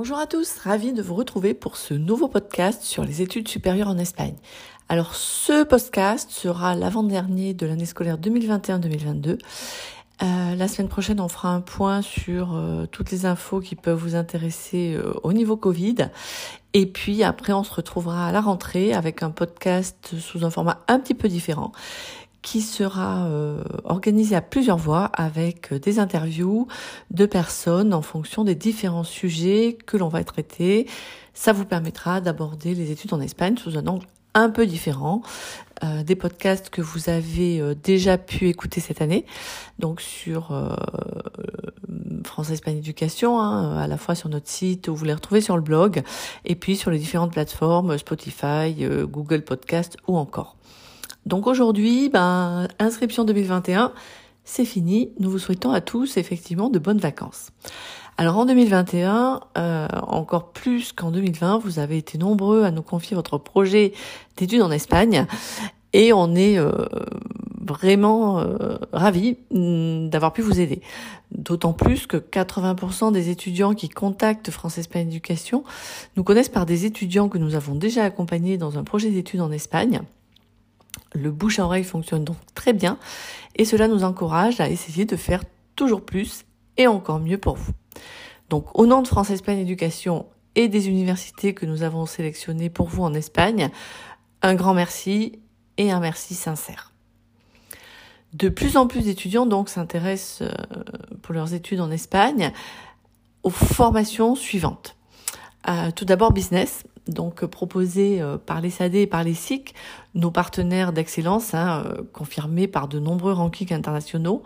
Bonjour à tous, ravi de vous retrouver pour ce nouveau podcast sur les études supérieures en Espagne. Alors ce podcast sera l'avant-dernier de l'année scolaire 2021-2022. Euh, la semaine prochaine, on fera un point sur euh, toutes les infos qui peuvent vous intéresser euh, au niveau Covid. Et puis après, on se retrouvera à la rentrée avec un podcast sous un format un petit peu différent qui sera euh, organisé à plusieurs voix avec euh, des interviews de personnes en fonction des différents sujets que l'on va traiter. Ça vous permettra d'aborder les études en Espagne sous un angle un peu différent, euh, des podcasts que vous avez déjà pu écouter cette année, donc sur France Espagne Éducation, hein, à la fois sur notre site où vous les retrouvez sur le blog, et puis sur les différentes plateformes Spotify, Google Podcast ou encore. Donc aujourd'hui, ben, inscription 2021, c'est fini. Nous vous souhaitons à tous effectivement de bonnes vacances. Alors en 2021, euh, encore plus qu'en 2020, vous avez été nombreux à nous confier votre projet d'études en Espagne et on est euh, vraiment euh, ravis mm, d'avoir pu vous aider. D'autant plus que 80% des étudiants qui contactent France Espagne Éducation nous connaissent par des étudiants que nous avons déjà accompagnés dans un projet d'études en Espagne. Le bouche à oreille fonctionne donc très bien et cela nous encourage à essayer de faire toujours plus et encore mieux pour vous. Donc au nom de France Espagne Éducation et des universités que nous avons sélectionnées pour vous en Espagne, un grand merci et un merci sincère. De plus en plus d'étudiants donc s'intéressent euh, pour leurs études en Espagne aux formations suivantes. Euh, tout d'abord business, donc euh, proposé euh, par les SAD et par les SIC, nos partenaires d'excellence, hein, euh, confirmés par de nombreux rankings internationaux.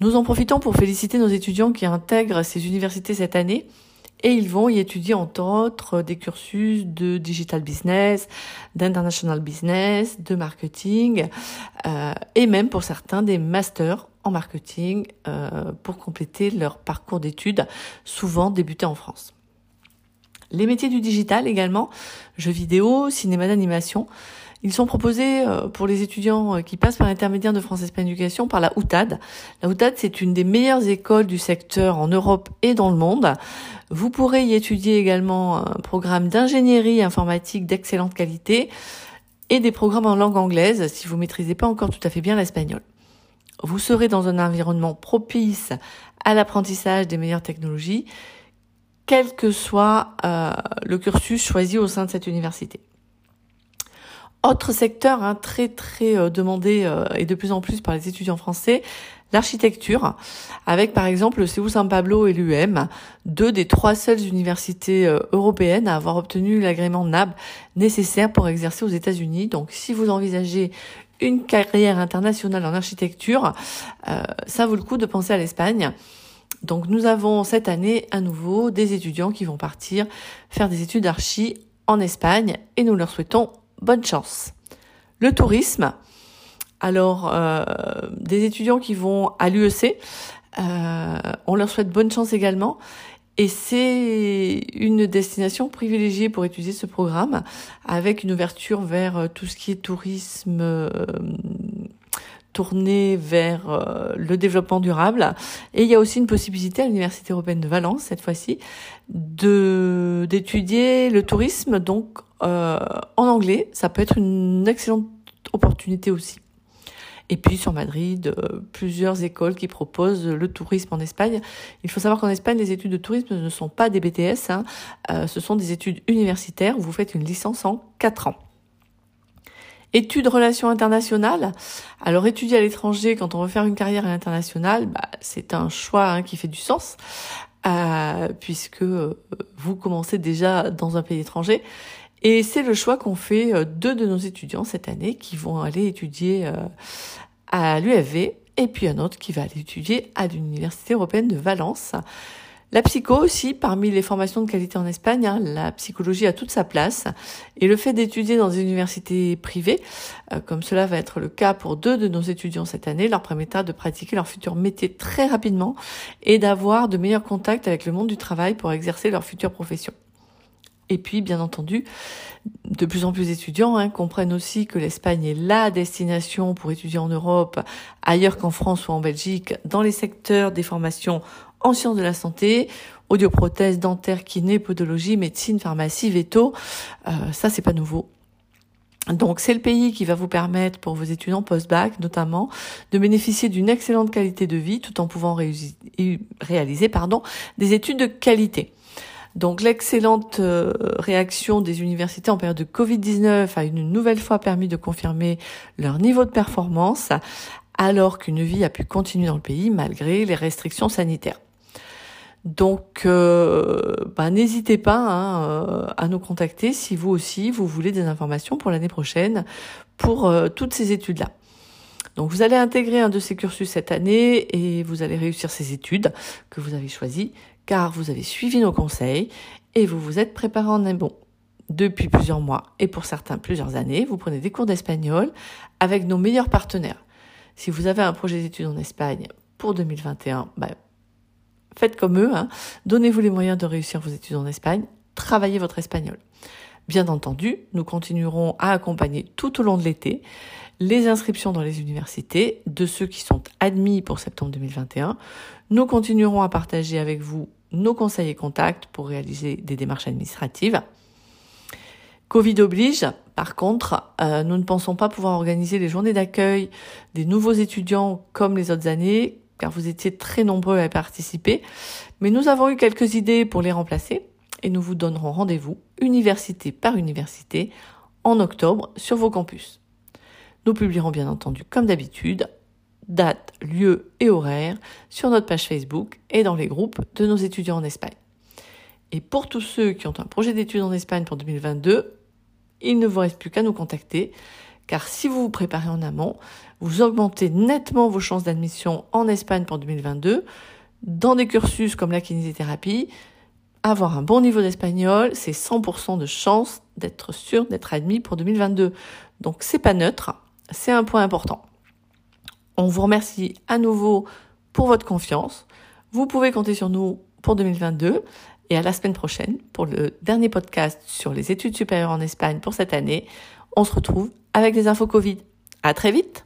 Nous en profitons pour féliciter nos étudiants qui intègrent ces universités cette année et ils vont y étudier entre autres des cursus de digital business, d'international business, de marketing et même pour certains des masters en marketing pour compléter leur parcours d'études, souvent débutés en France. Les métiers du digital également, jeux vidéo, cinéma d'animation, ils sont proposés euh, pour les étudiants euh, qui passent par l'intermédiaire de France Espagne Éducation par la UTAD. La UTAD, c'est une des meilleures écoles du secteur en Europe et dans le monde. Vous pourrez y étudier également un programme d'ingénierie informatique d'excellente qualité et des programmes en langue anglaise si vous maîtrisez pas encore tout à fait bien l'espagnol. Vous serez dans un environnement propice à l'apprentissage des meilleures technologies quel que soit euh, le cursus choisi au sein de cette université. Autre secteur hein, très très euh, demandé euh, et de plus en plus par les étudiants français, l'architecture, avec par exemple le CEU San Pablo et l'UM, deux des trois seules universités européennes à avoir obtenu l'agrément NAB nécessaire pour exercer aux États-Unis. Donc si vous envisagez une carrière internationale en architecture, ça vaut le coup de penser à l'Espagne. Donc nous avons cette année à nouveau des étudiants qui vont partir faire des études d'archi en Espagne et nous leur souhaitons bonne chance. Le tourisme, alors euh, des étudiants qui vont à l'UEC, euh, on leur souhaite bonne chance également. Et c'est une destination privilégiée pour étudier ce programme, avec une ouverture vers tout ce qui est tourisme euh, tourné vers euh, le développement durable. Et il y a aussi une possibilité à l'Université européenne de Valence, cette fois-ci, de d'étudier le tourisme donc euh, en anglais. Ça peut être une excellente opportunité aussi. Et puis sur Madrid, euh, plusieurs écoles qui proposent le tourisme en Espagne. Il faut savoir qu'en Espagne, les études de tourisme ne sont pas des BTS, hein. ce sont des études universitaires où vous faites une licence en 4 ans. Études relations internationales. Alors étudier à l'étranger quand on veut faire une carrière à l'international, bah, c'est un choix hein, qui fait du sens. Euh, puisque euh, vous commencez déjà dans un pays étranger. Et c'est le choix qu'ont fait euh, deux de nos étudiants cette année qui vont aller étudier à l'UFV et puis un autre qui va aller étudier à l'Université européenne de Valence. La psycho aussi, parmi les formations de qualité en Espagne, hein, la psychologie a toute sa place. Et le fait d'étudier dans des universités privées, euh, comme cela va être le cas pour deux de nos étudiants cette année, leur permettra de pratiquer leur futur métier très rapidement et d'avoir de meilleurs contacts avec le monde du travail pour exercer leur future profession. Et puis, bien entendu, de plus en plus d'étudiants hein, comprennent aussi que l'Espagne est la destination pour étudier en Europe, ailleurs qu'en France ou en Belgique, dans les secteurs des formations en sciences de la santé audioprothèse, dentaire, kiné, podologie, médecine, pharmacie, veto. Euh, ça, c'est pas nouveau. Donc c'est le pays qui va vous permettre pour vos étudiants post-bac notamment de bénéficier d'une excellente qualité de vie tout en pouvant réaliser pardon, des études de qualité. Donc l'excellente euh, réaction des universités en période de Covid-19 a une nouvelle fois permis de confirmer leur niveau de performance alors qu'une vie a pu continuer dans le pays malgré les restrictions sanitaires. Donc, euh, bah, n'hésitez pas hein, euh, à nous contacter si vous aussi vous voulez des informations pour l'année prochaine pour euh, toutes ces études-là. Donc, vous allez intégrer un de ces cursus cette année et vous allez réussir ces études que vous avez choisies car vous avez suivi nos conseils et vous vous êtes préparé en bon. Depuis plusieurs mois et pour certains plusieurs années, vous prenez des cours d'espagnol avec nos meilleurs partenaires. Si vous avez un projet d'études en Espagne pour 2021, bah, faites comme eux, hein. donnez-vous les moyens de réussir vos études en Espagne, travaillez votre espagnol. Bien entendu, nous continuerons à accompagner tout au long de l'été les inscriptions dans les universités de ceux qui sont admis pour septembre 2021. Nous continuerons à partager avec vous nos conseils et contacts pour réaliser des démarches administratives. Covid oblige, par contre, euh, nous ne pensons pas pouvoir organiser les journées d'accueil des nouveaux étudiants comme les autres années, car vous étiez très nombreux à participer, mais nous avons eu quelques idées pour les remplacer et nous vous donnerons rendez-vous université par université en octobre sur vos campus. Nous publierons bien entendu comme d'habitude date, lieu et horaire sur notre page Facebook et dans les groupes de nos étudiants en Espagne. Et pour tous ceux qui ont un projet d'études en Espagne pour 2022, il ne vous reste plus qu'à nous contacter car si vous vous préparez en amont, vous augmentez nettement vos chances d'admission en Espagne pour 2022 dans des cursus comme la kinésithérapie. Avoir un bon niveau d'espagnol, c'est 100% de chance d'être sûr d'être admis pour 2022. Donc c'est pas neutre, c'est un point important. On vous remercie à nouveau pour votre confiance. Vous pouvez compter sur nous pour 2022 et à la semaine prochaine pour le dernier podcast sur les études supérieures en Espagne pour cette année. On se retrouve avec des infos Covid. À très vite!